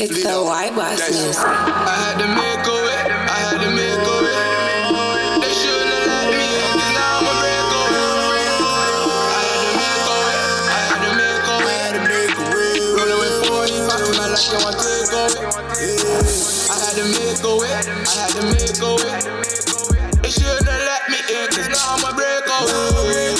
Boss music. I had to make a way. I had to make a way. They shouldn't have let me in, 'cause now I'ma break away. I had to make a way. I had to make a way. I had to make a way. Rolling with 45, man, like they want to take away. I had to make a way. I had to make a way. They shouldn't have let me in, 'cause now I'ma break away.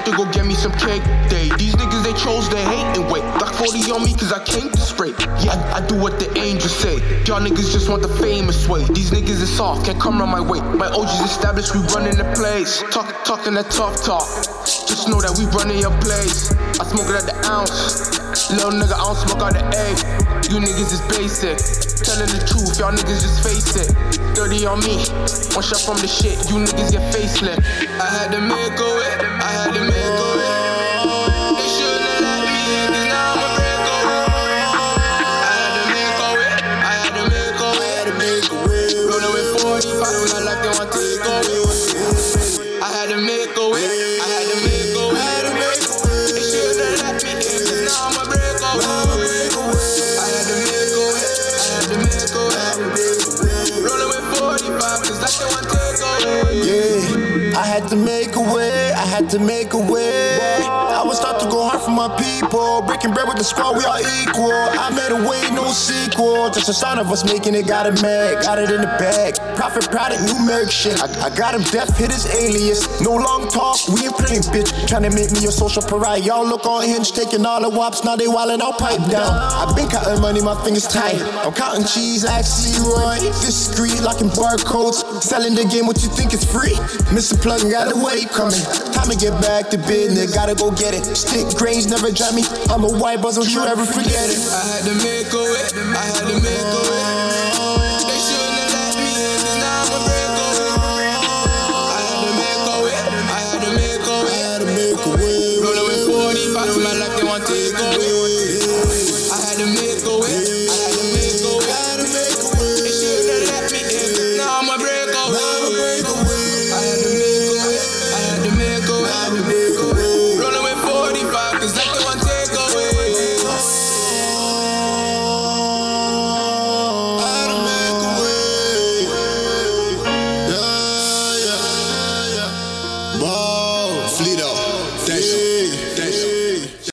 I had to make a way. I had to make a way. They shouldn't have let me in, 'cause now I'ma break away. I had to make a way. I had to make a way. Rolling with 45, cause like they want to take away. I had to make a way, had to go get me some cake day. These niggas they chose to hate and wait. Like 40 on me cause I came to spray. Yeah, I, I do what the angels say. Y'all niggas just want the famous way. These niggas is soft, can't come around my way. My OG's established, we running the place. Talk, talking that tough talk. Just know that we running your place. I smoke it at the ounce. Little nigga, I don't smoke out the A. You niggas is basic. Telling the truth, y'all niggas just face it. Dirty on me. One shot from the shit, you niggas get faceless. I had to make a way. I had to make a way. Shouldn't let me now break away. I had to make a way. I had to make a I way. had to make a way. With 45, not like they want to take away. I had to make a way. Had to make a way, I had to make a way. I would start to go hard for my people. Breaking bread with the squad, we all equal. I made a way, no sequel. Just a sign of us making it, got it mad, got it in the bag. Profit, product, numeric shit. I, I got him deaf, hit his alias. No long talk, we ain't playing, bitch. Trying to make me a social pariah. Y'all look on hinge, taking all the wops, now they wildin' all pipe down. i been counting money, my fingers tight. I'm counting cheese like C-Roy. Discreet, locking barcodes. Selling the game, what you think is free? Mr. Plug got the way coming. Time to get back to business, gotta go get it. Stick grains never drive me. I'm a white buzz, don't you ever forget it. I had to make a way. I had to make a way. They shouldn't have let me in, 'cause now I'ma break away. I had to make a way. I had to make a I way. had to make a way. Rolling with 45, man, like they want to take away. I had to make a way. I had to make a way. I had to make a way. They shouldn't let me in, 'cause now I'ma break away. I had to make a way. I had to make a way.